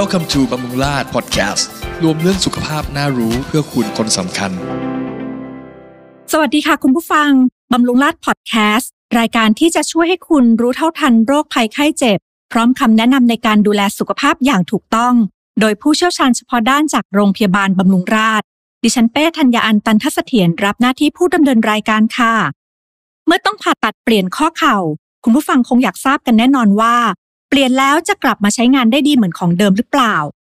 Welcome to บำรุงราษฎร์ Podcast รวมเรื่องสุขภาพน่ารู้เพื่อคุณคนสำคัญ สวัสดีค่ะคุณผู้ฟัง บำรุงราษฎร์พอดแคสต์รายการที่จะช่วยให้คุณรู้เท่าทันโรคภัยไข้เจ็บ พร้อมคำแนะนำในการดูแลสุขภาพอย่างถูกต้อง โดยผู้เชี่ยวชาญเฉพาะด้านจากโรงพยาบาลบำรุงราษฎร์ดิฉันเป้ธัญญาอันตันทศเถียรรับหน้าที่ผู้ดำเนินรายการค่ะ เมื่อต้องผ่าตัดเปลี่ยนข้อเข่า คุณผู้ฟังคงอยากทราบกันแน่นอนว่า ลี่ยนแล้วจะกลับมาใช้งานได้ดีเหมือนของเดิมหรือเปล่า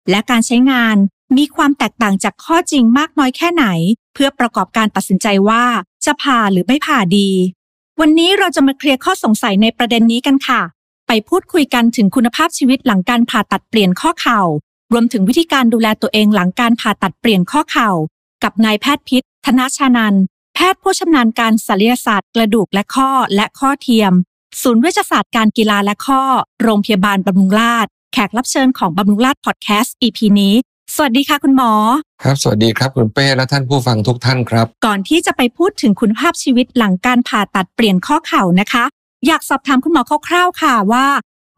และการใช้งานมีความแตกต่างจากข้อจริงมากน้อยแค่ไหน เพื่อประกอบการตัดสินใจว่าจะผ่าหรือไม่ผ่าดี วันนี้เราจะมาเคลียร์ข้อสงสัยในประเด็นนี้กันค่ะ ไปพูดคุยกันถึงคุณภาพชีวิตหลังการผ่าตัดเปลี่ยนข้อเข่า รวมถึงวิธีการดูแลตัวเองหลังการผ่าตัดเปลี่ยนข้อเข่า กับนายแพทย์พิษธนชานันแพทย์ผู้ชำนาญการศัลยศาสตร์กระดูกและข้อและข้อเทียม ศูนย์เวชศาสตร์การกีฬาและข้อ โรงพยาบาลบำรุงราษฎร์แขกรับเชิญของบำรุงราษฎร์พอดแคสต์ EP นี้ สวัสดีค่ะคุณหมอ ครับ สวัสดีครับคุณเป้และท่านผู้ฟังทุกท่านครับ ก่อนที่จะไปพูดถึงคุณภาพชีวิตหลังการผ่าตัดเปลี่ยนข้อเข่านะคะ อยากสอบถามคุณหมอคร่าวๆค่ะว่า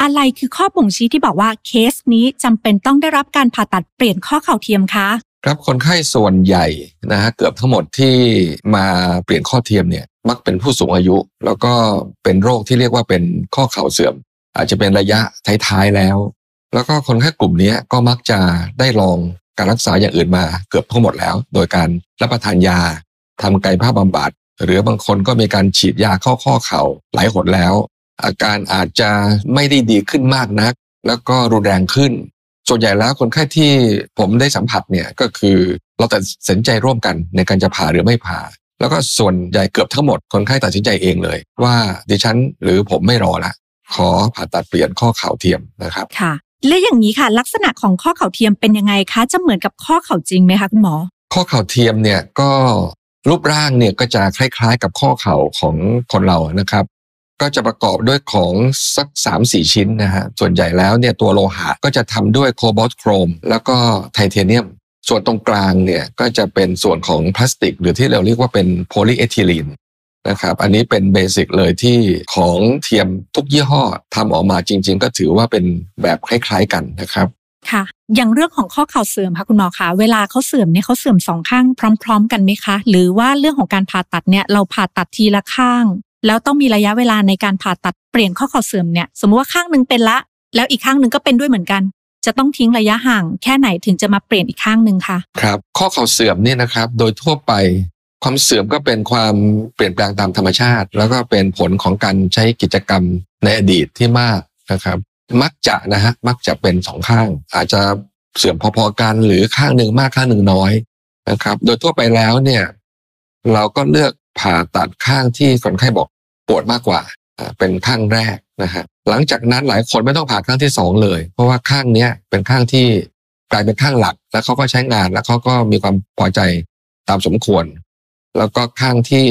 อะไรคือข้อบ่งชี้ที่บอกว่าเคสนี้จำเป็นต้องได้รับการผ่าตัดเปลี่ยนข้อเข่าเทียมคะครับคนไข้ส่วนใหญ่นะฮะเกือบทั้งหมดที่มาเปลี่ยนข้อเทียมเนี่ย มักเป็นผู้สูงอายุ แล้วก็เป็นโรคที่เรียกว่าเป็นข้อเข่าเสื่อม อาจจะเป็นระยะท้ายๆแล้ว แล้วก็คนไข้กลุ่มนี้ก็มักจะได้ลองการรักษาอย่างอื่นมาเกือบทั้งหมดแล้ว โดยการรับประทานยาทำกายภาพบำบัดหรือบางคนก็มีการฉีดยาเข้าข้อเข่าหลายหนแล้ว อาการอาจจะไม่ได้ดีขึ้นมากนัก แล้วก็รุนแรงขึ้น ส่วนใหญ่แล้วคนไข้ที่ผมได้สัมผัสเนี่ยก็คือเราตัดสินใจร่วมกันในการจะผ่าหรือไม่ผ่า แล้วก็ส่วนใหญ่เกือบทั้งหมดคนไข้ตัดสินใจเองเลย ว่าดิฉันหรือผมไม่รอละขอผ่าตัดเปลี่ยนข้อเข่าเทียมนะครับค่ะและอย่างนี้ค่ะ ลักษณะของข้อเข่าเทียมเป็นยังไงคะจะเหมือนกับข้อเข่าจริงไหมคะคุณหมอ ข้อเข่าเทียมเนี่ยก็รูปร่างเนี่ยก็จะคล้ายๆ กับข้อเข่าของคนเรานะครับ ก็จะประกอบด้วยของสักสามสี่ชิ้นนะฮะส่วนใหญ่แล้วเนี่ยตัวโลหะก็จะทำด้วย cobalt chrome แล้วก็ไทเทเนียม ส่วนตรงกลางเนี่ยก็จะเป็นส่วนของพลาสติก หรือที่เราเรียกว่าเป็น polyethylene นะครับ อันนี้เป็น basic เลยที่ของเทียมทุกยี่ห้อทำออกมาจริง ๆ ก็ถือว่าเป็นแบบคล้ายๆกันนะครับค่ะ อย่างเรื่องของข้อเข่าเสื่อมค่ะคุณหมอคะเวลาเขาเสื่อมเนี่ยเขาเสื่อมสองข้างพร้อม ๆ กันไหมคะ หรือว่าเรื่องของการผ่าตัดเนี่ยเราผ่าตัดทีละข้าง แล้วต้องมีระยะเวลาในการผ่าตัดเปลี่ยนข้อเข่าเสื่อมเนี่ยสมมติว่าข้างหนึ่งเป็นละ แล้วอีกข้างหนึ่งก็เป็นด้วยเหมือนกัน จะต้องทิ้งระยะห่างแค่ไหนถึงจะมาเปลี่ยนอีกข้างหนึ่งคะครับ ข้อเข่าเสื่อมเนี่ยนะครับ โดยทั่วไปความเสื่อมก็เป็นความเปลี่ยนแปลงตามธรรมชาติ แล้วก็เป็นผลของการใช้กิจกรรมในอดีตที่มากนะครับ มักจะนะฮะมักจะเป็นสองข้าง อาจจะเสื่อมพอๆกันหรือข้างหนึ่งมากข้างหนึ่งน้อยนะครับ โดยทั่วไปแล้วเนี่ย เราก็เลือกผ่าตัดข้างที่คนไข้บอกปวดมากกว่า เป็นข้างแรกนะฮะหลังจากนั้นหลายคนไม่ต้องผ่าข้างที่สองเลย เพราะว่าข้างเนี้ยเป็นข้างที่กลายเป็นข้างหลัก แล้วเขาก็ใช้งานแล้วเขาก็มีความพอใจตามสมควร แล้วก็ข้างที่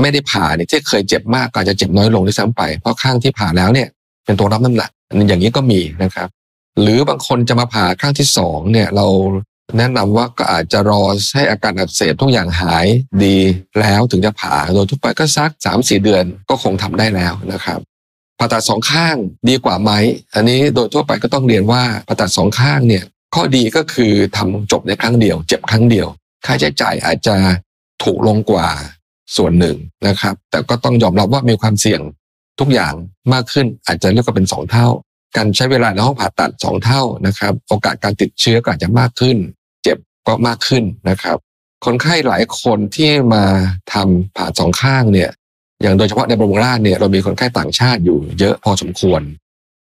ไม่ได้ผ่าเนี่ยที่เคยเจ็บมากก็อาจจะเจ็บน้อยลงด้วยซ้ำไป เพราะข้างที่ผ่าแล้วเนี่ยเป็นตัวรับน้ำหนักอย่างนี้ก็มีนะครับ หรือบางคนจะมาผ่าข้างที่สองเนี่ยเรา แนะนำว่าก็อาจจะรอให้อาการอักเสบทุกอย่างหายดีแล้วถึงจะผ่าโดยทั่วไปก็สักสามสี่เดือนก็คงทำได้แล้วนะครับผ่าตัดสองข้างดีกว่าไหม อันนี้โดยทั่วไปก็ต้องเรียนว่าผ่าตัดสองข้างเนี่ยข้อดีก็คือทำจบในครั้งเดียว เจ็บครั้งเดียว ค่าใช้จ่ายอาจจะถูกลงกว่าส่วนหนึ่งนะครับ แต่ก็ต้องยอมรับว่ามีความเสี่ยงทุกอย่างมากขึ้นอาจจะเรียกว่าเป็นสองเท่า การใช้เวลาในห้องผ่าตัดสองเท่านะครับ โอกาสการติดเชื้อก็อาจจะมากขึ้น ก็มากขึ้นนะครับ คนไข้หลายคนที่มาทำผ่าสองข้างเนี่ยอย่างโดยเฉพาะในบรมราชเนี่ยเรามีคนไข้ต่างชาติอยู่เยอะพอสมควร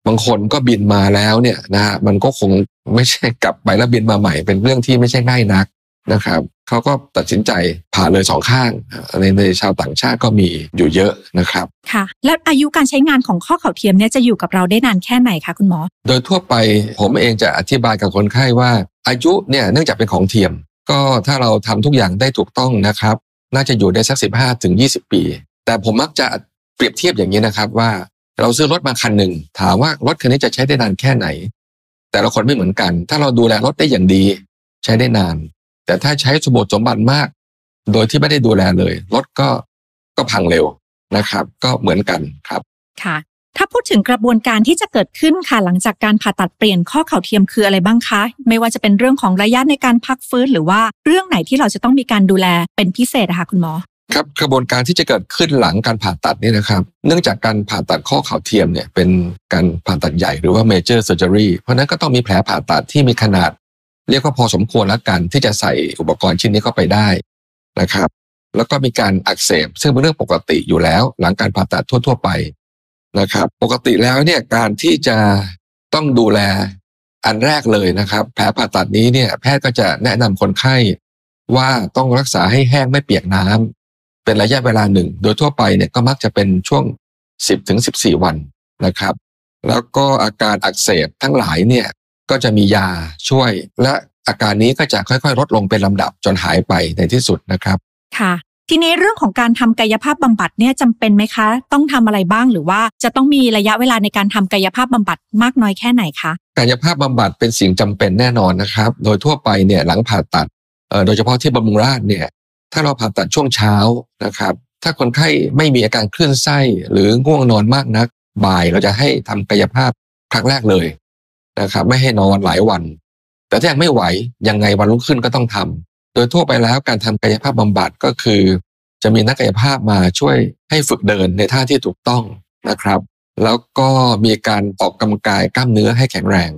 บางคนก็บินมาแล้วเนี่ยนะฮะมันก็คงไม่ใช่กลับไปแล้วบินมาใหม่เป็นเรื่องที่ไม่ใช่ง่ายนัก นะครับเขาก็ตัดสินใจผ่าเลยสองข้างในในชาวต่างชาติก็มีอยู่เยอะนะครับค่ะแล้วอายุการใช้งานของข้อเข่าเทียมเนี่ยจะอยู่กับเราได้นานแค่ไหนคะคุณหมอ โดยทั่วไปผมเองจะอธิบายกับคนไข้ว่า อายุเนี่ยเนื่องจากเป็นของเทียม ก็ถ้าเราทำทุกอย่างได้ถูกต้องนะครับ น่าจะอยู่ได้สักสิบห้าถึงยี่สิบปี แต่ผมมักจะเปรียบเทียบอย่างนี้นะครับว่าเราซื้อรถมาคันหนึ่งถามว่ารถคันนี้จะใช้ได้นานแค่ไหน แต่ละคนไม่เหมือนกัน ถ้าเราดูแลรถได้อย่างดี ใช้ได้นาน แต่ถ้าใช้สมบูรณ์สมบัติมาก โดยที่ไม่ได้ดูแลเลย รถก็ก็พังเร็วนะครับ ก็เหมือนกันครับค่ะ ถ้าพูดถึงกระบวนการที่จะเกิดขึ้นค่ะ หลังจากการผ่าตัดเปลี่ยนข้อเข่าเทียมคืออะไรบ้างคะ ไม่ว่าจะเป็นเรื่องของระยะในการพักฟื้น หรือว่าเรื่องไหนที่เราจะต้องมีการดูแลเป็นพิเศษอะคะคุณหมอครับกระบวนการที่จะเกิดขึ้นหลังการผ่าตัดนี่นะครับ เนื่องจากการผ่าตัดข้อเข่าเทียมเนี่ยเป็นการผ่าตัดใหญ่หรือว่า major surgery เพราะฉะนั้นก็ต้องมีแผลผ่าตัดที่มีขนาด เรียกว่าพอสมควรแล้วกัน ที่จะใส่อุปกรณ์ชิ้นนี้เข้าไปได้นะครับ แล้วก็มีการอักเสบซึ่งเป็นเรื่องปกติอยู่แล้ว หลังการผ่าตัดทั่ว ๆ ไปนะครับ ปกติแล้วเนี่ยการที่จะต้องดูแลอันแรกเลยนะครับ แผลผ่าตัดนี้เนี่ยแพทย์ก็จะแนะนำคนไข้ว่าต้องรักษาให้แห้งไม่เปียกน้ำเป็นระยะเวลาหนึ่ง โดยทั่วไปเนี่ยก็มักจะเป็นช่วง 10ถึง14 วันนะครับ แล้วก็อาการอักเสบทั้งหลายเนี่ย ก็จะมียาช่วย และอาการนี้ก็จะค่อยๆ ลดลงเป็นลำดับจนหายไปในที่สุดนะครับ ค่ะ ทีนี้เรื่องของการทำกายภาพบำบัดเนี่ยจำเป็นไหมคะ ต้องทำอะไรบ้างหรือว่าจะต้องมีระยะเวลาในการทำกายภาพบำบัดมากน้อยแค่ไหนคะกายภาพบำบัดเป็นสิ่งจำเป็นแน่นอนนะครับ โดยทั่วไปเนี่ยหลังผ่าตัดเอ่อโดยเฉพาะที่บำรุงราษฎร์เนี่ยถ้าเราผ่าตัดช่วงเช้านะครับถ้าคนไข้ไม่มีอาการคลื่นไส้หรือง่วงนอนมากนัก บ่ายเราจะให้ทำกายภาพครั้งแรกเลย นะครับ ไม่ให้นอนหลายวัน แต่ถ้ายังไม่ไหวยังไงวันรุ่งขึ้นก็ต้องทำโดยทั่วไปแล้วการทำกายภาพบำบัดก็คือ จะมีนักกายภาพมาช่วยให้ฝึกเดินในท่าที่ถูกต้องนะครับ แล้วก็มีการออกกำลังกายกล้ามเนื้อให้แข็งแรง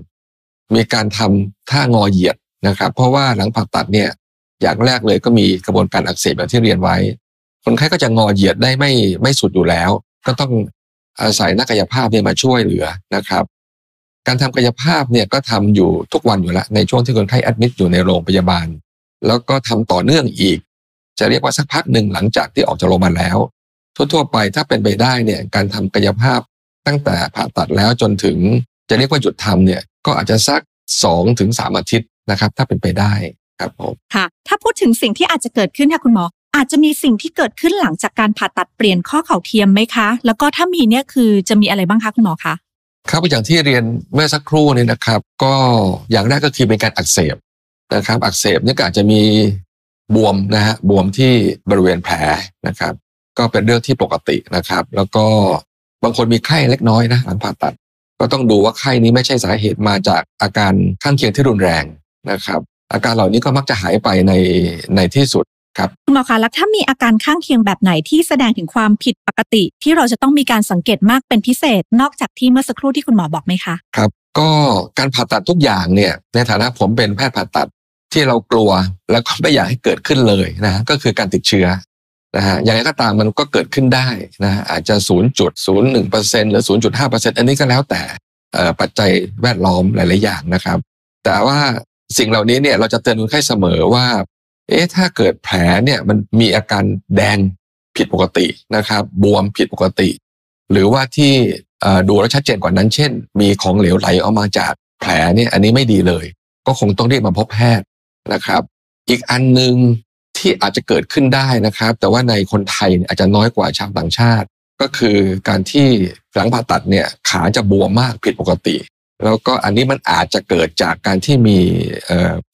มีการทำท่างอเหยียดนะครับ เพราะว่าหลังผ่าตัดเนี่ยอย่างแรกเลยก็มีกระบวนการอักเสบแบบที่เรียนไว้ คนไข้ก็จะงอเหยียดได้ไม่ไม่สุดอยู่แล้ว ก็ต้องอาศัยนักกายภาพเนี่ยมาช่วยเหลือนะครับ การทำกายภาพเนี่ยก็ทำอยู่ทุกวันอยู่แล้วในช่วงที่คนไข้แอดมิดอยู่ในโรงพยาบาล แล้วก็ทำต่อเนื่องอีก จะเรียกว่าสักพักหนึ่งหลังจากที่ออกจากโรงพยาบาลแล้ว ทั่วๆไปถ้าเป็นไปได้เนี่ยการทำกายภาพตั้งแต่ผ่าตัดแล้วจนถึง จะเรียกว่าหยุดทำเนี่ยก็อาจจะสักสองถึงสามอาทิตย์นะครับ ถ้าเป็นไปได้ครับผมค่ะถ้าพูดถึงสิ่งที่อาจจะเกิดขึ้นค่ะคุณหมอ อาจจะมีสิ่งที่เกิดขึ้นหลังจากการผ่าตัดเปลี่ยนข้อเข่าเทียมไหมคะ แล้วก็ถ้ามีเนี่ยคือจะมีอะไรบ้างคะคุณหมอคะ ครับอย่างที่เรียนเมื่อสักครู่นี้นะครับ ก็อย่างแรกก็คือเป็นการอักเสบนะครับ อักเสบเนี่ยอาจจะมีบวมนะฮะบวมที่บริเวณแผลนะครับ ก็เป็นเรื่องที่ปกตินะครับ แล้วก็บางคนมีไข้เล็กน้อยนะหลังผ่าตัด ก็ต้องดูว่าไข้นี้ไม่ใช่สาเหตุมาจากอาการข้างเคียงที่รุนแรงนะครับ อาการเหล่านี้ก็มักจะหายไปในในที่สุด ครับคุณหมอคะแล้วถ้ามีอาการข้างเคียงแบบไหนที่แสดงถึงความผิดปกติ ที่เราจะต้องมีการสังเกตมากเป็นพิเศษ นอกจากที่เมื่อสักครู่ที่คุณหมอบอกไหมคะครับ ก็การผ่าตัดทุกอย่างเนี่ยในฐานะผมเป็นแพทย์ผ่าตัดที่เรากลัวแล้วก็ไม่อยากให้เกิดขึ้นเลยนะฮะก็คือการติดเชื้อนะฮะอย่างไรก็ตามมันก็เกิดขึ้นได้นะฮะอาจจะ 0.01%หรือ 0.5%อันนี้ก็แล้วแต่เอ่อปัจจัยแวดล้อมหลาย ๆ อย่างนะครับ แต่ว่าสิ่งเหล่านี้เนี่ยเราจะเตือนคนไข้เสมอว่า เอ๊ะถ้าเกิดแผลเนี่ยมันมีอาการแดงผิดปกตินะครับ บวมผิดปกติ หรือว่าที่ดูแล้วชัดเจนกว่านั้น เช่น มีของเหลวไหลออกมาจากแผลเนี่ยอันนี้ไม่ดีเลย ก็คงต้องเรียกมาพบแพทย์นะครับ อีกอันหนึ่งที่อาจจะเกิดขึ้นได้นะครับ แต่ว่าในคนไทยอาจจะน้อยกว่าชาวต่างชาติ ก็คือการที่หลังผ่าตัดเนี่ยขาจะบวมมากผิดปกติ แล้วก็อันนี้มันอาจจะเกิดจากการที่มี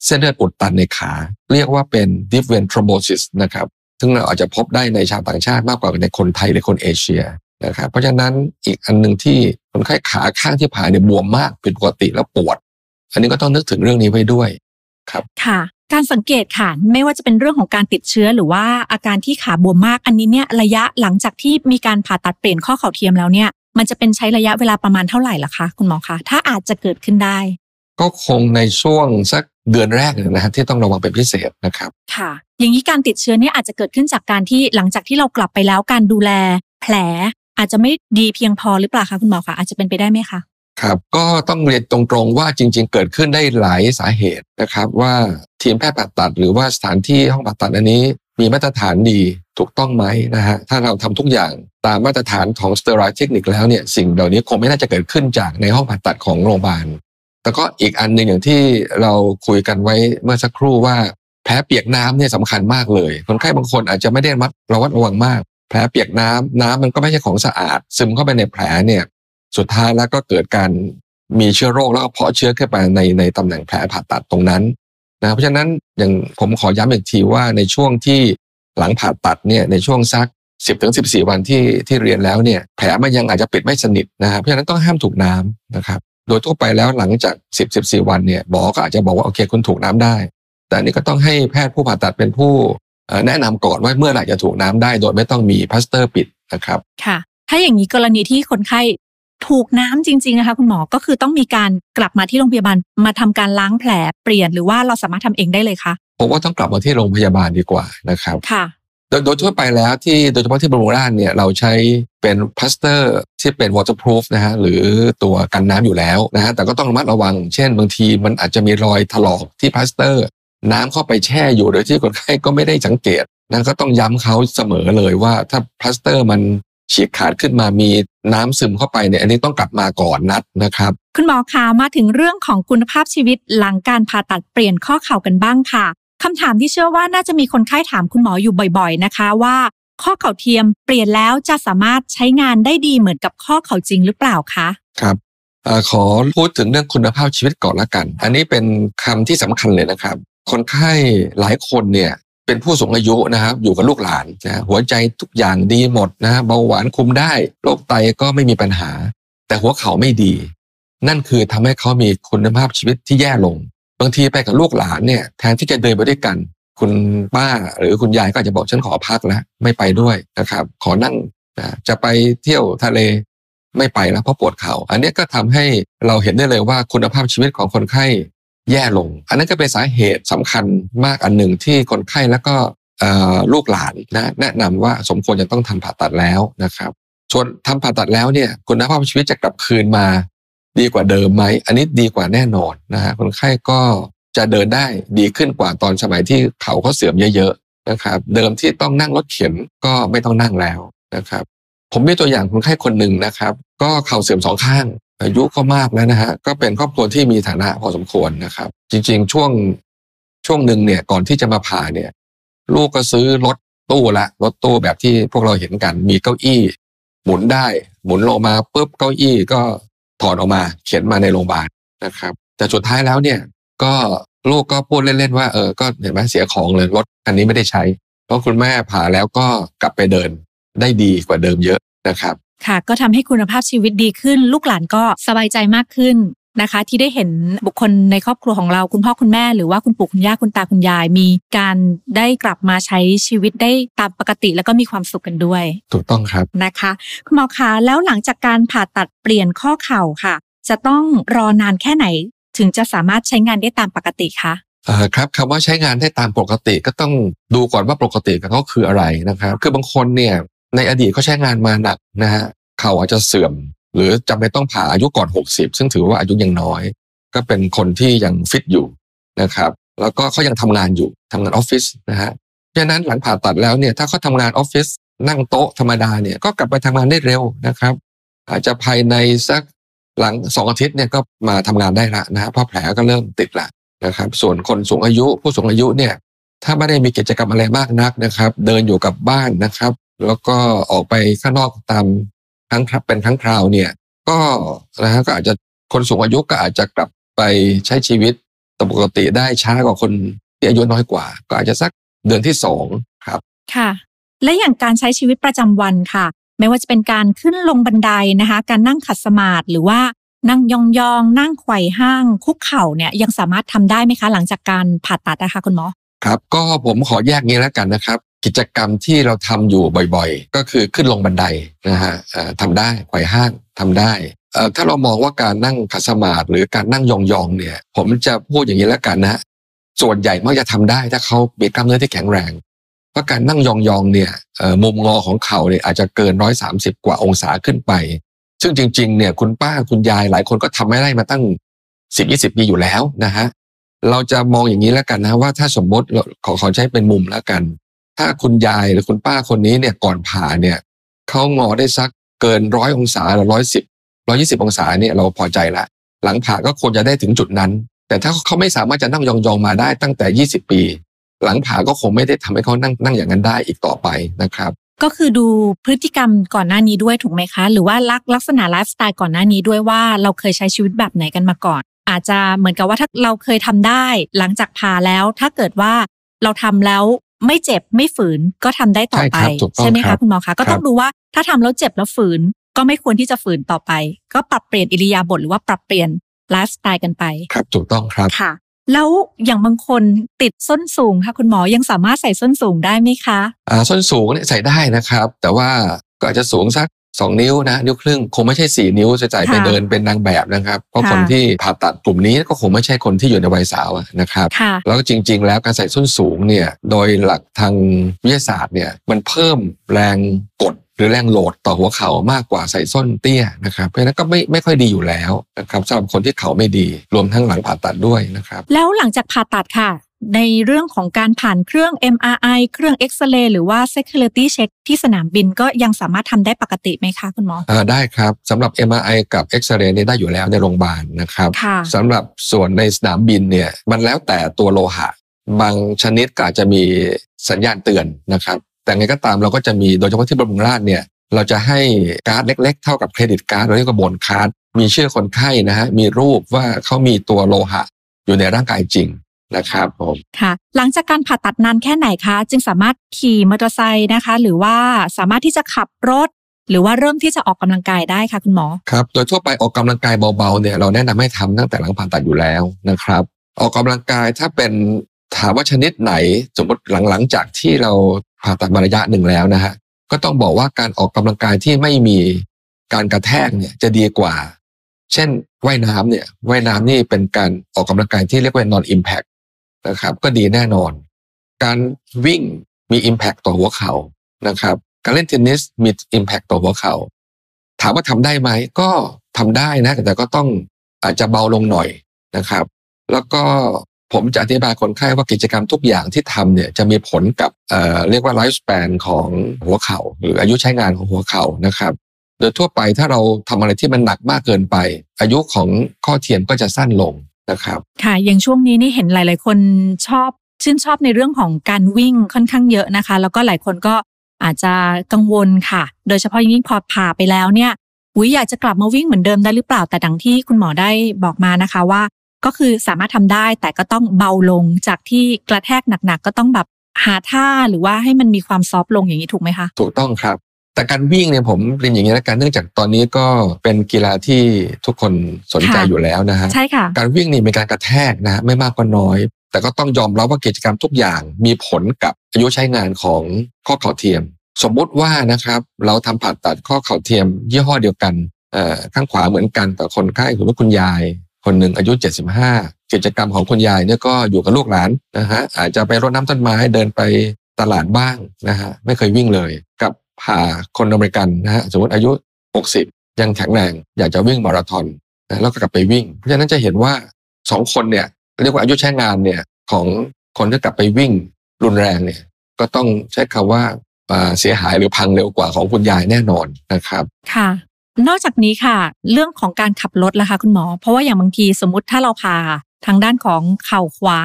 เส้นเลือดอุดตันในขา เรียกว่าเป็น deep vein thrombosis นะครับ ซึ่งเราอาจจะพบได้ในชาวต่างชาติมากกว่าในคนไทยหรือคนเอเชียนะครับ เพราะฉะนั้นอีกอันหนึ่งที่คนไข้ขาข้างที่ผ่าเนี่ยบวมมากผิดปกติแล้วปวด อันนี้ก็ต้องนึกถึงเรื่องนี้ไว้ด้วยค่ะ การสังเกตค่ะ ไม่ว่าจะเป็นเรื่องของการติดเชื้อหรือว่าอาการที่ขาบวมมากอันนี้เนี่ยระยะหลังจากที่มีการผ่าตัดเปลี่ยนข้อเข่าเทียมแล้วเนี่ย มันจะเป็นใช้ระยะเวลาประมาณเท่าไหร่ล่ะคะคุณหมอคะถ้าอาจจะเกิดขึ้นได้ ก็คงในช่วงสักเดือนแรกเลยนะฮะที่ต้องระวังเป็นพิเศษนะครับ ค่ะ อย่างนี้การติดเชื้อเนี่ยอาจจะเกิดขึ้นจากการที่หลังจากที่เรากลับไปแล้วการดูแล แผลอาจจะไม่ดีเพียงพอหรือเปล่าคะคุณหมอคะอาจจะเป็นไปได้ไหมคะครับก็ต้องเรียนตรงๆว่าจริง ๆ เกิดขึ้นได้หลายสาเหตุนะครับ ว่าทีมแพทย์ผ่าตัด หรือว่าสถานที่ห้องผ่าตัดอันนี้ มีมาตรฐานดีถูกต้องไหมนะฮะถ้าเราทำทุกอย่างตามมาตรฐานของสเตอรอยด์เทคนิคแล้วเนี่ยสิ่งเหล่านี้คงไม่น่าจะเกิดขึ้นจากในห้องผ่าตัดของโรงพยาบาลแต่ก็อีกอันหนึ่งอย่างที่เราคุยกันไว้เมื่อสักครู่ว่าแผลเปียกน้ำเนี่ยสำคัญมากเลย คนไข้บางคนอาจจะไม่ได้มัดระวัดระวังมาก แผลเปียกน้ำน้ำมันก็ไม่ใช่ของสะอาด ซึมเข้าไปในแผลเนี่ยสุดท้ายแล้วก็เกิดการมีเชื้อโรคแล้วก็เพาะเชื้อขึ้นไปในในตำแหน่งแผลผ่าตัดตรงนั้น นะเพราะฉะนั้นอย่างผมขอย้ำอีกทีว่าในช่วงที่หลังผ่าตัดเนี่ยในช่วงสัก 10ถึง14 วันที่ที่เรียนแล้วเนี่ยแผลมันยังอาจจะปิดไม่สนิทนะครับเพราะฉะนั้นต้องห้ามถูกน้ำนะครับโดยทั่วไปแล้วหลังจาก 10 14 วันเนี่ยหมอก็อาจจะบอกว่าโอเคคุณถูกน้ำได้ แต่นี่ก็ต้องให้แพทย์ผู้ผ่าตัดเป็นผู้แนะนำก่อนว่าเมื่อไหร่จะถูกน้ำได้ โดยไม่ต้องมีพลาสเตอร์ปิดนะครับค่ะถ้าอย่างนี้กรณีที่คนไข้ ถูกน้ำจริงๆนะคะคุณหมอก็คือต้องมีการกลับมาที่โรงพยาบาลมาทำการล้างแผลเปลี่ยนหรือว่าเราสามารถทำเองได้เลยคะผมว่าต้องกลับมาที่โรงพยาบาลดีกว่านะครับค่ะโดยโดยทั่วไปแล้วที่โดยเฉพาะที่บำรุงราษฎร์เนี่ยเราใช้เป็นพลาสเตอร์ที่เป็น waterproof นะฮะหรือตัวกันน้ำอยู่แล้วนะฮะแต่ก็ต้องระมัดระวัง เช่น บางทีมันอาจจะมีรอยถลอกที่พลาสเตอร์ น้ำเข้าไปแช่อยู่โดยที่คนไข้ก็ไม่ได้สังเกตนะก็ต้องย้ำเขาเสมอเลยว่าถ้าพลาสเตอร์มัน ฉีกขาดขึ้นมามีน้ำซึมเข้าไปเนี่ยอันนี้ต้องกลับมาก่อนนัดนะครับ คุณหมอคะมาถึงเรื่องของคุณภาพชีวิตหลังการผ่าตัดเปลี่ยนข้อเข่ากันบ้างค่ะคำถามที่เชื่อว่าน่าจะมีคนไข้ถามคุณหมออยู่บ่อยๆ นะคะว่า ข้อเข่าเทียมเปลี่ยนแล้วจะสามารถใช้งานได้ดีเหมือนกับข้อเข่าจริงหรือเปล่าคะครับเอ่อขอพูดถึงเรื่องคุณภาพชีวิตก่อนละกัน อันนี้เป็นคำที่สำคัญเลยนะครับ คนไข้หลายคนเนี่ย เป็นผู้สูงอายุนะครับอยู่กับลูกหลานนะหัวใจทุกอย่างดีหมดนะเบาหวานคุมได้โรคไตก็ไม่มีปัญหา แต่หัวเข่าไม่ดี นั่นคือทำให้เขามีคุณภาพชีวิตที่แย่ลง บางทีไปกับลูกหลานเนี่ยแทนที่จะเดินไปด้วยกัน คุณป้าหรือคุณยายก็จะบอกฉันขอพักแล้วไม่ไปด้วยนะครับขอนั่งนะจะไปเที่ยวทะเลไม่ไปแล้วเพราะปวดเขา่าอันนี้ก็ทำให้เราเห็นได้เลยว่าคุณภาพชีวิตของคนไข้ แย่ลง อันนั้นก็เป็นสาเหตุสำคัญมากอันหนึ่งที่คนไข้แล้วก็ลูกหลานนะแนะนำว่าสมควรจะต้องทำผ่าตัดแล้วนะครับ ส่วนทำผ่าตัดแล้วเนี่ยคุณภาพชีวิตจะกลับคืนมา ดีกว่าเดิมไหมอันนี้ดีกว่าแน่นอนนะฮะคนไข้ก็จะเดินได้ดีขึ้นกว่าตอนสมัยที่เขาเขาเสื่อมเยอะๆนะครับ เดิมที่ต้องนั่งรถเข็นก็ไม่ต้องนั่งแล้วนะครับ ผมมีตัวอย่างคนไข้คนหนึ่งนะครับ ก็เข่าเสื่อมสองข้าง อายุก็มากแล้วนะฮะก็เป็นครอบครัวที่มีฐานะพอสมควรนะครับ จริง ๆ ช่วงช่วงหนึ่งเนี่ยก่อนที่จะมาผ่าเนี่ย ลูกก็ซื้อรถตู้ละรถตู้แบบที่พวกเราเห็นกัน มีเก้าอี้ หมุนได้ หมุนลงมาปุ๊บเก้าอี้ก็ถอดออกมา เขียนมาในโรงพยาบาลนะครับ แต่สุดท้ายแล้วเนี่ย ก็ลูกก็พูดเล่นๆว่าเออก็เห็นไหมเสียของเลยรถคันนี้ไม่ได้ใช้ เพราะคุณแม่ผ่าแล้วก็กลับไปเดินได้ดีกว่าเดิมเยอะนะครับ ค่ะ ก็ทำให้คุณภาพชีวิตดีขึ้น ลูกหลานก็สบายใจมากขึ้นนะคะ ที่ได้เห็นบุคคลในครอบครัวของเราคุณพ่อคุณแม่ หรือว่าคุณปู่คุณย่าคุณตาคุณยาย มีการได้กลับมาใช้ชีวิตได้ตามปกติแล้วก็มีความสุขกันด้วย ถูกต้องครับนะคะคุณหมอคะแล้วหลังจากการผ่าตัดเปลี่ยนข้อเข่าค่ะ จะต้องรอนานแค่ไหน ถึงจะสามารถใช้งานได้ตามปกติคะเอ่อครับคำว่าใช้งานได้ตามปกติก็ต้องดูก่อนว่าปกติกับเขาคืออะไรนะครับ คือบางคนเนี่ย ในอดีตเขาใช้งานมาหนักนะฮะเข่าอาจจะเสื่อม หรือจำเป็นต้องผ่าอายุก่อน 60 ซึ่งถือว่าอายุยังน้อย ก็เป็นคนที่ยังฟิตอยู่นะครับแล้วก็เขายังทำงานอยู่ทำงานออฟฟิศนะฮะเพราะนั้นหลังผ่าตัดแล้วเนี่ยถ้าเขาทำงานออฟฟิศนั่งโต๊ะธรรมดาเนี่ยก็กลับไปทำงานได้เร็วนะครับ อาจจะภายในสักหลังสองอาทิตย์เนี่ยก็มาทำงานได้ละนะฮะเพราะแผลก็เริ่มติดละนะครับ ส่วนคนสูงอายุผู้สูงอายุเนี่ยถ้าไม่ได้มีกิจกรรมอะไรมากนักนะครับ เดินอยู่กับบ้านนะครับแล้วก็ออกไปข้างนอกตามครั้งครับเป็นครั้งคราวเนี่ย ก็นะฮะก็อาจจะคนสูงอายุก็อาจจะกลับไปใช้ชีวิตตามปกติได้ช้ากว่าคนที่อายุน้อยกว่า ก็อาจจะสักเดือนที่สองครับ ค่ะ และอย่างการใช้ชีวิตประจำวันค่ะ ไม่ว่าจะเป็นการขึ้นลงบันไดนะคะ การนั่งขัดสมาธิหรือว่านั่งยองๆนั่งไขว่ห้าง คุกเข่าเนี่ยยังสามารถทำได้ไหมคะ หลังจากการผ่าตัดนะคะคุณหมอครับ ก็ผมขอแยกงี้แล้วกันนะครับ กิจกรรมที่เราทำอยู่บ่อยๆ ก็คือขึ้นลงบันไดนะฮะทำได้ไขว่ห้างทำได้ถ้าเรามองว่าการนั่งขัดสมาธิหรือการนั่งยองๆเนี่ย ผมจะพูดอย่างนี้แล้วกันนะส่วนใหญ่มักจะทำได้ถ้าเขามีกล้ามเนื้อที่แข็งแรงเพราะการนั่งยองๆเนี่ยมุมงอของเข่าเนี่ยอาจจะเกินร้อยสามสิบกว่าองศาขึ้นไป ซึ่งจริงๆเนี่ยคุณป้าคุณยายหลายคนก็ทำไม่ได้มาตั้งสิบยี่สิบปีอยู่แล้วนะฮะเราจะมองอย่างนี้แล้วกันนะว่าถ้าสมมติเราขอขอใช้เป็นมุมแล้วกัน ถ้าคุณยายหรือคุณป้าคนนี้เนี่ยก่อนผ่าเนี่ยเขางอได้สักเกินร้อยองศาหรือร้อยสิบร้อยี่สิบองศาเนี่ยเราพอใจละหลังผ่าก็ควรจะได้ถึงจุดนั้น แต่ถ้าเขาไม่สามารถจะนั่งยองๆมาได้ตั้งแต่ยี่สิบปี หลังผ่าก็คงไม่ได้ทำให้เขานั่งนั่งอย่างนั้นได้อีกต่อไปนะครับ ก็คือดูพฤติกรรมก่อนหน้านี้ด้วยถูกไหมคะ หรือว่าลักลักษณะไลฟ์สไตล์ก่อนหน้านี้ด้วยว่าเราเคยใช้ชีวิตแบบไหนกันมาก่อน อาจจะเหมือนกับว่าถ้าเราเคยทำได้ หลังจากผ่าแล้วถ้าเกิดว่าเราทำแล้ว ไม่เจ็บไม่ฝืนก็ทำได้ต่อไป ใช่ครับถูกต้องใช่ไหมครัคะบคุณหมอคะก็ต้องครับดูว่าถ้าทำแล้วเจ็บแล้วฝืน ก็ไม่ควรที่จะฝืนต่อไป ก็ปรับเปลี่ยนอิริยาบถหรือว่าปรับเปลี่ยนไลฟ์สไตล์กันไป ครับถูกต้องครับค่ะ แล้วอย่างบางคนติดส้นสูงค่ะคุณหมอยังสามารถใส่ส้นสูงได้ไหมคะอ่าส้นสูงเนี่ยใส่ได้นะครับ แต่ว่าก็อาจจะสูงสัก สองนิ้วนะนิ้วครึ่งคงไม่ใช่สี่นิ้วจะใส่ไปค่ะเดินเป็นนางแบบนะครับ เพราะค่ะคนที่ผ่าตัดกลุ่มนี้ก็คงไม่ใช่คนที่อยู่ในวัยสาวอะนะครับค่ะแล้วก็จริง ๆ แล้วการใส่ส้นสูงเนี่ยโดยหลักทางวิทยาศาสตร์เนี่ยมันเพิ่มแรงกดหรือแรงโหลดต่อหัวเข่ามากกว่าใส่ส้นเตี้ยนะครับ เพราะฉะนั้นก็ไม่ไม่ค่อยดีอยู่แล้วนะครับสำหรับคนที่เข่าไม่ดีรวมทั้งหลังผ่าตัดด้วยนะครับ แล้วหลังจากผ่าตัดค่ะ ในเรื่องของการผ่านเครื่อง MRI เครื่องเอ็กซเรย์หรือว่า security check ที่สนามบินก็ยังสามารถทำได้ปกติไหมคะคุณหมออ่าได้ครับสำหรับ MRI กับเอ็กซเรย์เนี่ยได้อยู่แล้วในโรงพยาบาลนะครับค่ะสำหรับส่วนในสนามบินเนี่ยมันแล้วแต่ตัวโลหะ บางชนิดก็อาจจะมีสัญญาณเตือนนะครับ แต่ไงก็ตามเราก็จะมีโดยเฉพาะที่บำรุงราษฎร์เนี่ยเราจะให้การ์ดเล็ก ๆ เท่ากับเครดิตการ์ดเราเรียกว่าโบนการ์ดมีชื่อคนไข้นะฮะมีรูปว่าเขามีตัวโลหะอยู่ในร่างกายจริง นะครับผมค่ะ หลังจากการผ่าตัดนานแค่ไหนคะ จึงสามารถขี่มอเตอร์ไซค์นะคะ หรือว่าสามารถที่จะขับรถ หรือว่าเริ่มที่จะออกกำลังกายได้ค่ะคุณหมอครับโดยทั่วไปออกกำลังกายเบาๆเนี่ยเราแนะนำให้ทำตั้งแต่หลังผ่าตัดอยู่แล้วนะครับ ออกกำลังกายถ้าเป็นถามว่าชนิดไหนสมมติหลังๆจากที่เราผ่าตัดมาระยะหนึ่งแล้วนะฮะก็ต้องบอกว่าการออกกำลังกายที่ไม่มีการกระแทกเนี่ยจะดีกว่า เช่นว่ายน้ำเนี่ยว่ายน้ำนี่เป็นการออกกำลังกายที่เรียกว่า non impact นะครับ ก็ดีแน่นอน การวิ่งมี impact ต่อหัวเข่านะครับ การเล่นเทนนิสมี impact ต่อหัวเข่าถามว่าทำได้ไหมก็ทำได้นะแต่ก็ต้องอาจจะเบาลงหน่อยนะครับ แล้วก็ผมจะอธิบายคนไข้ว่ากิจกรรมทุกอย่างที่ทำเนี่ยจะมีผลกับเเรียกว่าไลฟ์ส p ปนของหัวเข่าหรืออายุใช้งานของหัวเข่านะครับ โดยทั่วไปถ้าเราทำอะไรที่มันหนักมากเกินไป อายุของข้อเทียมก็จะสั้นลง นะครับ ค่ะ อย่างช่วงนี้นี่เห็นหลาย ๆ คนชอบชื่นชอบในเรื่องของการวิ่งค่อนข้างเยอะนะคะ แล้วก็หลายคนก็อาจจะกังวลค่ะ โดยเฉพาะอย่างยิ่งพอผ่าไปแล้วเนี่ยอุ้ยอยากจะกลับมาวิ่งเหมือนเดิมได้หรือเปล่าแต่ดังที่คุณหมอได้บอกมานะคะว่า ก็คือสามารถทำได้แต่ก็ต้องเบาลงจากที่กระแทกหนักๆก็ต้องแบบหาท่าหรือว่าให้มันมีความซอฟต์ลงอย่างนี้ถูกไหมคะ ถูกต้องครับ แต่การวิ่งเนี่ยผมเรียนอย่างนี้แล้วกันเนื่องจากตอนนี้ก็เป็นกีฬาที่ทุกคนสนใจค่ะอยู่แล้วนะฮะใช่ค่ะการวิ่งนี่เป็นการกระแทกนะฮะไม่มากก็น้อย แต่ก็ต้องยอมรับว่ากิจกรรมทุกอย่างมีผลกับอายุใช้งานของข้อเข่าเทียม สมมุติว่านะครับ เราทำผ่าตัดข้อเข่าเทียม ยี่ห้อเดียวกันเอ่อข้างขวาเหมือนกันแต่คนไข้คือว่าคุณยาย คนหนึ่งอายุ 75 กิจกรรมของคุณยายเนี่ยก็อยู่กับลูกหลานนะฮะอาจจะไปรดน้ำต้นไม้เดินไปตลาดบ้างนะฮะไม่เคยวิ่งเลย กับ ผ่าคนอเมริกันนะฮะสมมติอายุ 60 ยังแข็งแรงอยากจะวิ่งมาราธอนนะแล้วก็กลับไปวิ่ง เพราะฉะนั้นจะเห็นว่าสองคนเนี่ยเรียกว่าอายุใช้งานเนี่ยของคนที่กลับไปวิ่งรุนแรงเนี่ยก็ต้องใช้คำว่าอ่าเสียหายหรือพังเร็วกว่าของคุณยายแน่นอนนะครับค่ะ นอกจากนี้ค่ะ เรื่องของการขับรถล่ะคะคุณหมอ เพราะว่าอย่างบางทีสมมติถ้าเราพาทางด้านของเข่าขวา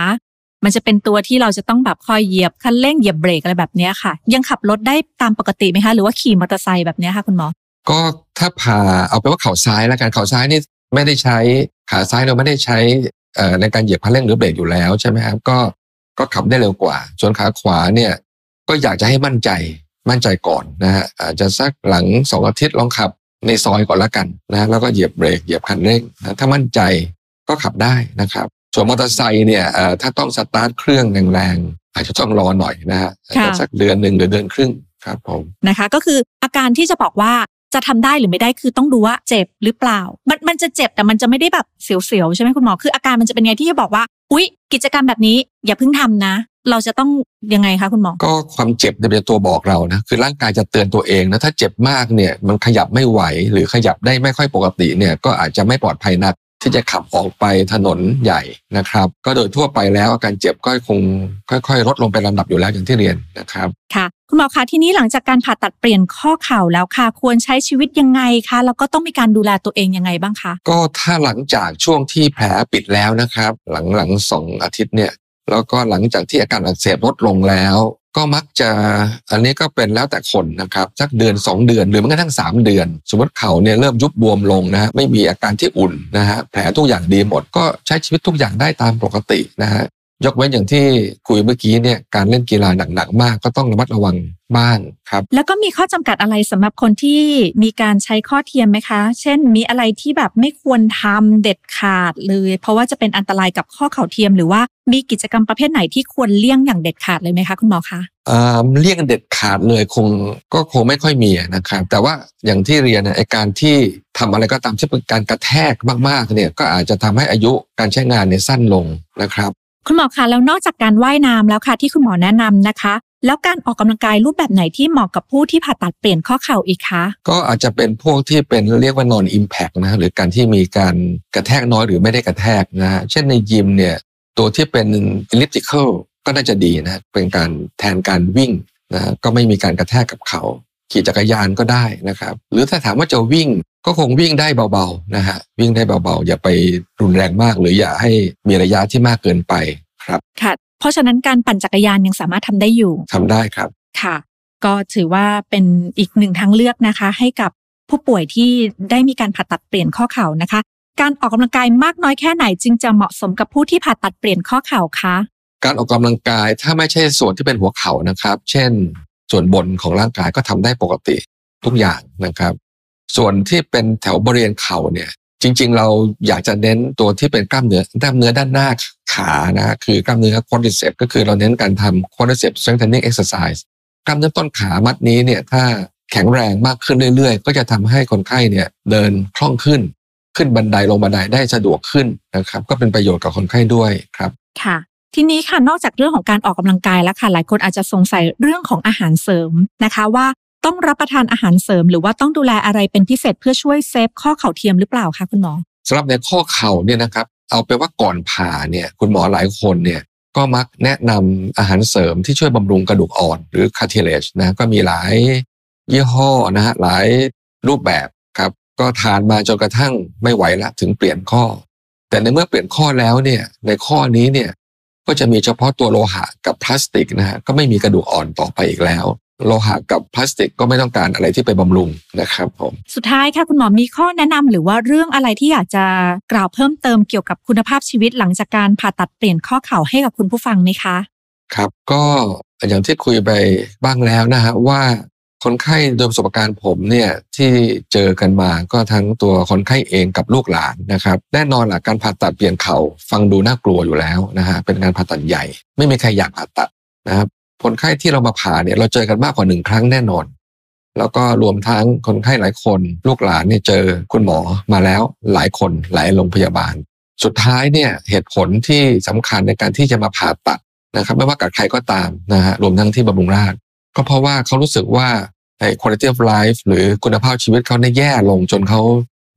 มันจะเป็นตัวที่เราจะต้องแบบคอยเหยียบคันเร่งเหยียบเบรกอะไรแบบนี้ค่ะ ยังขับรถได้ตามปกติไหมคะ หรือว่าขี่มอเตอร์ไซค์แบบนี้ค่ะคุณหมอ ก็ถ้าผ่าเอาไปว่าเข่าซ้ายแล้วกันเข่าซ้ายนี่ไม่ได้ใช้ขาซ้ายเราไม่ได้ใช้ในการเหยียบคันเร่งหรือเบรกอยู่แล้วใช่ไหมครับก็ก็ขับได้เร็วกว่า ส่วนขาขวาเนี่ยก็อยากจะให้มั่นใจมั่นใจก่อนนะฮะอาจจะสักหลังสองอาทิตย์ลองขับในซอยก่อนละกันนะแล้วก็เหยียบเบรกเหยียบคันเร่งนะถ้ามั่นใจก็ขับได้นะครับ ส่วนมอเตอร์ไซค์เนี่ยเอ่อถ้าต้องสตาร์ทเครื่องแรงๆอาจจะต้องรอหน่อยนะฮะอาจจะค่ะสักเดือนหนึ่งหรือเดือนครึ่งครับผมนะคะ ก็คืออาการที่จะบอกว่าจะทำได้หรือไม่ได้คือต้องดูว่าเจ็บหรือเปล่า มันมันจะเจ็บแต่มันจะไม่ได้แบบเสียวๆใช่ไหมคุณหมอคืออาการมันจะเป็นไงที่จะบอกว่าอุ๊ย กิจกรรมแบบนี้อย่าเพิ่งทำนะ เราจะต้องยังไงคะคุณหมอ ก็ความเจ็บเนี่ยเป็นตัวบอกเรานะคือร่างกายจะเตือนตัวเองนะถ้าเจ็บมากเนี่ยมันขยับไม่ไหวหรือขยับได้ไม่ค่อยปกติเนี่ยก็อาจจะไม่ปลอดภัยนัก ที่จะขับออกไปถนนใหญ่นะครับ ก็โดยทั่วไปแล้วอาการเจ็บก็คงค่อย ๆ ลดลงเป็นลำดับอยู่แล้วอย่างที่เรียนนะครับค่ะคุณหมอคะทีนี้หลังจากการผ่าตัดเปลี่ยนข้อเข่าแล้วค่ะ ควรใช้ชีวิตยังไงคะแล้วก็ต้องมีการดูแลตัวเองยังไงบ้างคะก็ถ้าหลังจากช่วงที่แผลปิดแล้วนะครับ หลังหลังสองอาทิตย์เนี่ย แล้วก็หลังจากที่อาการอักเสบลดลงแล้ว ก็มักจะอันนี้ก็เป็นแล้วแต่คนนะครับสักเดือน 2 เดือนหรือแม้กระทั่ง3 เดือน สมมติเขาเนี่ยเริ่มยุบบวมลงนะฮะไม่มีอาการที่อุ่นนะฮะแผลทุกอย่างดีหมดก็ใช้ชีวิตทุกอย่างได้ตามปกตินะฮะ ยกเว้นอย่างที่คุยเมื่อกี้เนี่ยการเล่นกีฬาหนักๆมากก็ต้องระมัดระวังบ้างครับ แล้วก็มีข้อจำกัดอะไรสำหรับคนที่มีการใช้ข้อเทียมไหมคะ เช่น มีอะไรที่แบบไม่ควรทำเด็ดขาดเลย เพราะว่าจะเป็นอันตรายกับข้อเข่าเทียมหรือว่ามีกิจกรรมประเภทไหนที่ควรเลี่ยงอย่างเด็ดขาดเลยไหมคะคุณหมอคะอ่าเลี่ยงเด็ดขาดเลยคงก็คงไม่ค่อยมีนะครับ แต่ว่าอย่างที่เรียนเนี่ยไอการที่ทำอะไรก็ตามที่เป็นการกระแทกมากๆเนี่ยก็อาจจะทำให้อายุการใช้งานเนี่ยสั้นลงนะครับ คุณหมอคะแล้วนอกจากการว่ายน้ำแล้วค่ะ ที่คุณหมอแนะนำนะคะ แล้วการออกกำลังกายรูปแบบไหนที่เหมาะกับผู้ที่ผ่าตัดเปลี่ยนข้อเข่าอีกคะก็อาจจะเป็นพวกที่เป็นเรียกว่า non impact นะหรือการที่มีการกระแทกน้อยหรือไม่ได้กระแทกนะฮะเช่นในยิมเนี่ยตัวที่เป็น elliptical ก็น่าจะดีนะเป็นการแทนการวิ่งนะฮะก็ไม่มีการกระแทกกับเขา ขี่จักรยานก็ได้นะครับ หรือถ้าถามว่าจะวิ่งก็คงวิ่งได้เบาๆนะฮะวิ่งได้เบาๆ อย่าไปรุนแรงมาก หรืออย่าให้มีระยะที่มากเกินไปครับค่ะ เพราะฉะนั้นการปั่นจักรยานยังสามารถทำได้อยู่ทำได้ครับค่ะ ก็ถือว่าเป็นอีกหนึ่งทางเลือกนะคะ ให้กับผู้ป่วยที่ได้มีการผ่าตัดเปลี่ยนข้อเข่านะคะ การออกกำลังกายมากน้อยแค่ไหนจึงจะเหมาะสมกับผู้ที่ผ่าตัดเปลี่ยนข้อเข่าคะการออกกำลังกายถ้าไม่ใช่ส่วนที่เป็นหัวเข่านะครับ เช่น ส่วนบนของร่างกายก็ทำได้ปกติทุกอย่างนะครับ ส่วนที่เป็นแถวบริเวณเข่าเนี่ยจริง ๆ เราอยากจะเน้นตัวที่เป็นกล้ามเนื้อกล้ามเนื้อด้านหน้าขานะคือกล้ามเนื้อ quadriceps ก็คือเราเน้นการทำ quadriceps strengthening exercise กล้ามเนื้อต้นขามัดนี้เนี่ยถ้าแข็งแรงมากขึ้นเรื่อยๆ ก็จะทำให้คนไข้เนี่ยเดินคล่องขึ้น ขึ้นบันไดลงบันไดได้สะดวกขึ้นนะครับ ก็เป็นประโยชน์กับคนไข้ด้วยครับ ค่ะ ทีนี้ค่ะนอกจากเรื่องของการออกกำลังกายแล้วค่ะหลายคนอาจจะสงสัยเรื่องของอาหารเสริมนะคะว่าต้องรับประทานอาหารเสริม หรือว่าต้องดูแลอะไรเป็นพิเศษเพื่อช่วยเซฟข้อเข่าเทียมหรือเปล่าคะคุณหมอสำหรับในข้อเข่าเนี่ยนะครับเอาไปว่าก่อนผ่าเนี่ยคุณหมอหลายคนเนี่ยก็มักแนะนำอาหารเสริมที่ช่วยบำรุงกระดูกอ่อน หรือ cartilage นะก็มีหลายยี่ห้อนะฮะหลายรูปแบบครับก็ทานมาจนกระทั่งไม่ไหวละถึงเปลี่ยนข้อ แต่ในเมื่อเปลี่ยนข้อแล้วเนี่ยในข้อนี้เนี่ย ก็จะมีเฉพาะตัวโลหะกับพลาสติกนะฮะก็ไม่มีกระดูกอ่อนต่อไปอีกแล้ว โลหะกับพลาสติกก็ไม่ต้องการอะไรที่ไปบำรุงนะครับผมสุดท้ายค่ะคุณหมอมีข้อแนะนำหรือว่าเรื่องอะไรที่อยากจะกล่าวเพิ่มเติมเกี่ยวกับคุณภาพชีวิตหลังจากการผ่าตัดเปลี่ยนข้อเข่าให้กับคุณผู้ฟังไหมคะ ครับก็อย่างที่คุยไปบ้างแล้วนะฮะว่า คนไข้โดยประสบการณ์ผมเนี่ยที่เจอกันมาก็ทั้งตัวคนไข้เองกับลูกหลานนะครับแน่นอนหลักการผ่าตัดเปลี่ยนเข่าฟังดูน่ากลัวอยู่แล้วนะฮะเป็นการผ่าตัดใหญ่ ไม่มีใครอยากผ่าตัดนะครับคนไข้ที่เรามาผ่าเนี่ยเราเจอกันมากกว่าหนึ่งครั้งแน่นอน แล้วก็รวมทั้งคนไข้หลายคน ลูกหลานเนี่ยเจอคุณหมอมาแล้วหลายคนหลายโรงพยาบาล สุดท้ายเนี่ยเหตุผลที่สำคัญในการที่จะมาผ่าตัดนะครับไม่ว่ากับใครก็ตามนะฮะรวมทั้งที่บำรุงราษฎร์ ก็เพราะว่าเขารู้สึกว่าไอ้ quality of life หรือคุณภาพชีวิตเขาเนี่ยแย่ลงจนเขา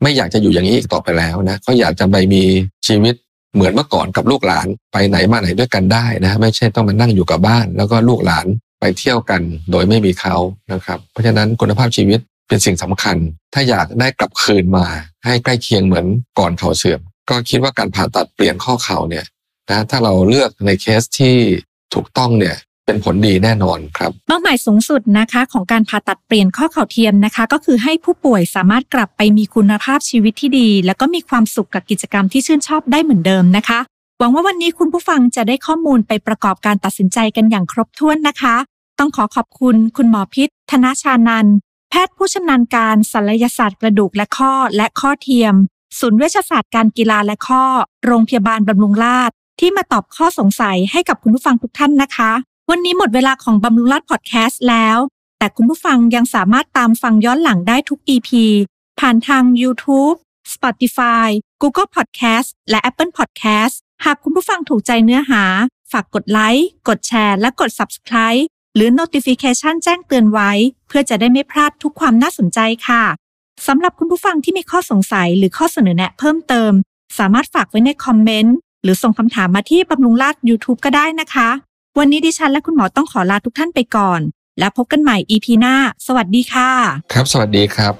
ไม่อยากจะอยู่อย่างนี้อีกต่อไปแล้วนะเขาอยากจะไปมีชีวิตเหมือนเมื่อก่อนกับลูกหลานไปไหนมาไหนด้วยกันได้นะไม่ใช่ต้องมานั่งอยู่กับบ้าน แล้วก็ลูกหลานไปเที่ยวกันโดยไม่มีเขานะครับ เพราะฉะนั้นคุณภาพชีวิตเป็นสิ่งสำคัญ ถ้าอยากได้กลับคืนมาให้ใกล้เคียงเหมือนก่อนเข่าเสื่อมก็คิดว่าการผ่าตัดเปลี่ยนข้อเข่าเนี่ยนะถ้าเราเลือกในเคสที่ถูกต้องเนี่ย เป็นผลดีแน่นอนครับเป้าหมายสูงสุดนะคะของการผ่าตัดเปลี่ยนข้อเข่าเทียมนะคะ ก็คือให้ผู้ป่วยสามารถกลับไปมีคุณภาพชีวิตที่ดี แล้วก็มีความสุขกับกิจกรรมที่ชื่นชอบได้เหมือนเดิมนะคะ หวังว่าวันนี้คุณผู้ฟังจะได้ข้อมูลไปประกอบการตัดสินใจกันอย่างครบถ้วนนะคะ ต้องขอขอบคุณคุณหมอพิษธนชานันแพทย์ผู้ชำนาญการศัลยศาสตร์กระดูกและข้อและข้อเทียม ศูนย์เวชศาสตร์การกีฬาและข้อ โรงพยาบาลบำรุงราษฎร์ที่มาตอบข้อสงสัยให้กับคุณผู้ฟังทุกท่านนะคะ วันนี้หมดเวลาของบำรุงราษฎร์พอดแคสต์แล้ว แต่คุณผู้ฟังยังสามารถตามฟังย้อนหลังได้ทุก EP ผ่านทาง YouTube Spotify Google Podcast และ Apple Podcast หากคุณผู้ฟังถูกใจเนื้อหา ฝากกดไลค์ กดแชร์ และกด Subscribe หรือ Notification แจ้งเตือนไว้ เพื่อจะได้ไม่พลาดทุกความน่าสนใจค่ะสำหรับคุณผู้ฟังที่มีข้อสงสัยหรือข้อเสนอแนะเพิ่มเติม สามารถฝากไว้ในคอมเมนต์ หรือส่งคำถามมาที่บำรุงราษฎร์ YouTube ก็ได้นะคะ วันนี้ดิฉันและคุณหมอต้องขอลาทุกท่านไปก่อน แล้วพบกันใหม่ EP หน้า สวัสดีค่ะ ครับ สวัสดีครับ